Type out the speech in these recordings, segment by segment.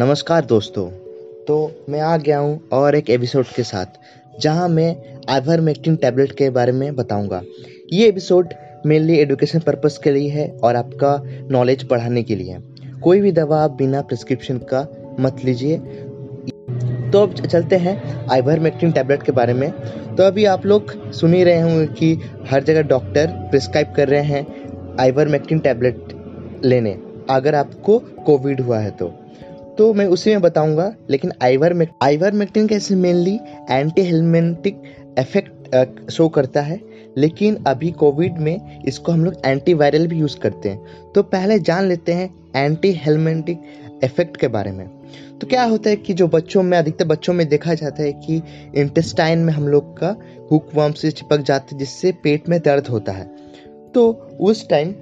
नमस्कार दोस्तों। तो मैं आ गया हूँ और एक एपिसोड के साथ, जहाँ मैं आइवरमेक्टिन टैबलेट के बारे में बताऊँगा। ये एपिसोड मेनली एडुकेशन पर्पज़ के लिए है और आपका नॉलेज बढ़ाने के लिए। कोई भी दवा आप बिना प्रिस्क्रिप्शन का मत लीजिए। तो अब चलते हैं आइवरमेक्टिन टैबलेट के बारे में। तो अभी आप लोग सुन ही रहे होंगे कि हर जगह डॉक्टर प्रिस्क्राइब कर रहे हैं आइवरमेक्टिन टैबलेट लेने। अगर आपको कोविड हुआ है तो। तो मैं उसी में बताऊँगा, लेकिन आइवर आइवरमेक्टिन कैसे mainly anti helmintic effect show करता है। लेकिन अभी कोविड में इसको हम लोग एंटीवायरल भी यूज़ करते हैं। तो पहले जान लेते हैं एंटी हेलमेंटिक इफ़ेक्ट के बारे में। तो क्या होता है कि जो बच्चों में, अधिकतर बच्चों में देखा जाता है कि इंटेस्टाइन में हम लोग का हुक वर्म से चिपक जाते हैं, जिससे पेट में दर्द होता है। तो उस टाइम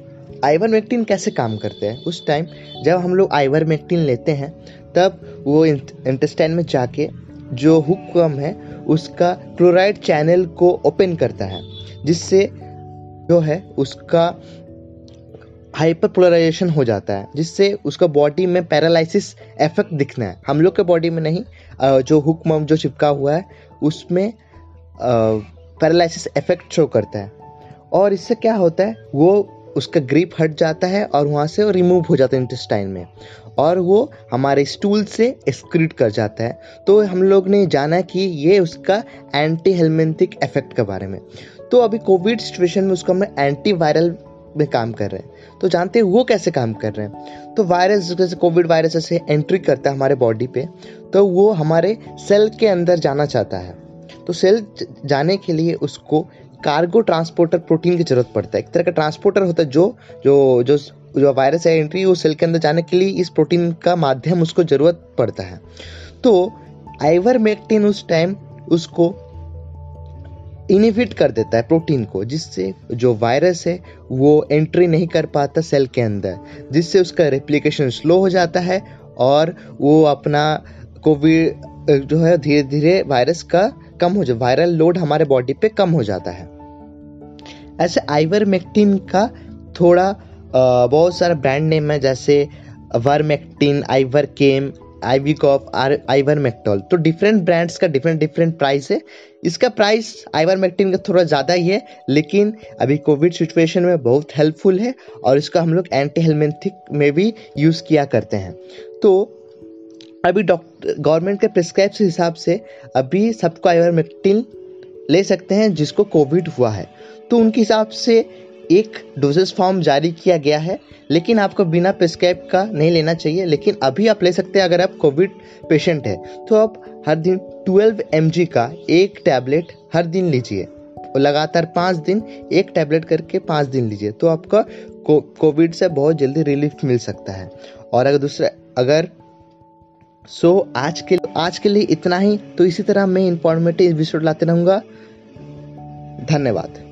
आइवरमेक्टिन कैसे काम करते हैं? उस टाइम जब हम लोग आइवरमेक्टिन लेते हैं, तब वो इंटेस्टाइन में जाके जो हुक वर्म है, उसका क्लोराइड चैनल को ओपन करता है, जिससे जो है उसका हाइपर पोलराइजेशन हो जाता है, जिससे उसका बॉडी में पैरालिसिस इफ़ेक्ट दिखना है। हम लोग के बॉडी में नहीं जो हुक मम जो चिपका हुआ है, उसमें पैरालिसिस इफ़ेक्ट शो करता है। और इससे क्या होता है, वो उसका ग्रिप हट जाता है और वहाँ से वो रिमूव हो जाता है इंटेस्टाइन में। और वो हमारे स्टूल से एक्सक्रीट कर जाता है। तो हम लोग ने जाना कि ये उसका एंटी हेलमेंथिक इफ़ेक्ट के बारे में। तो अभी कोविड सिचुएशन में उसको हम एंटी वायरल में काम कर रहे हैं। तो जानते हैं वो कैसे काम कर रहे हैं? तो वायरस जैसे कोविड वायरस ऐसे एंट्री करता है हमारे बॉडी पे तो वो हमारे सेल के अंदर जाना चाहता है। तो सेल जाने के लिए उसको कार्गो ट्रांसपोर्टर प्रोटीन की ज़रूरत पड़ता है। एक तरह का ट्रांसपोर्टर होता है जो जो जो जो वायरस है एंट्री वो सेल के अंदर जाने के लिए इस प्रोटीन का माध्यम उसको ज़रूरत पड़ता है। तो आइवरमेक्टिन उस टाइम उसको इनिबिट कर देता है प्रोटीन को, जिससे जो वायरस है वो एंट्री नहीं कर पाता सेल के अंदर, जिससे उसका रेप्लिकेशन स्लो हो जाता है और वो अपना कोविड जो है धीरे धीरे वायरस का कम हो जाए वायरल लोड हमारे बॉडी पे कम हो जाता है। ऐसे आइवरमेक्टिन का थोड़ा बहुत सारा ब्रांड नेम है, जैसे vermectin Ivoire came ivy cough are Ivoire मेक्टोल तो डिफरेंट ब्रांड्स का डिफरेंट डिफरेंट प्राइस है। इसका प्राइस आइवर मेक्टिन का थोड़ा ज़्यादा ही है, लेकिन अभी कोविड सिचुएशन में बहुत हेल्पफुल है और इसका हम लोग एंटी हेलमेंथिक में भी यूज़ किया करते हैं। तो अभी डॉक्टर गवर्नमेंट के प्रिस्क्राइब हिसाब से अभी सबको आइवर ले सकते हैं जिसको कोविड हुआ है। तो उनके हिसाब से एक डोजेस फॉर्म जारी किया गया है लेकिन आपको बिना प्रिस्क्राइब का नहीं लेना चाहिए लेकिन अभी आप ले सकते हैं अगर आप कोविड पेशेंट है। तो आप हर दिन 12 एम का एक टैबलेट हर दिन लीजिए और लगातार पाँच दिन एक टैबलेट करके पाँच दिन लीजिए तो आपका कोविड से बहुत जल्दी रिलीफ मिल सकता है। और अगर दूसरा अगर सो so, आज के आज के लिए इतना ही तो इसी तरह मैं इंफॉर्मेटिव एपिसोड लाते रहूँगा। धन्यवाद।